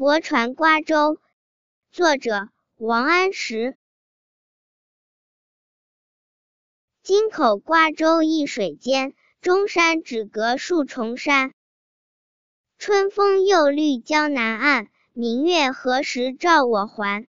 泊船瓜洲作者王安石。京口瓜洲一水间钟山只隔数重山。春风又绿江南岸明月何时照我还？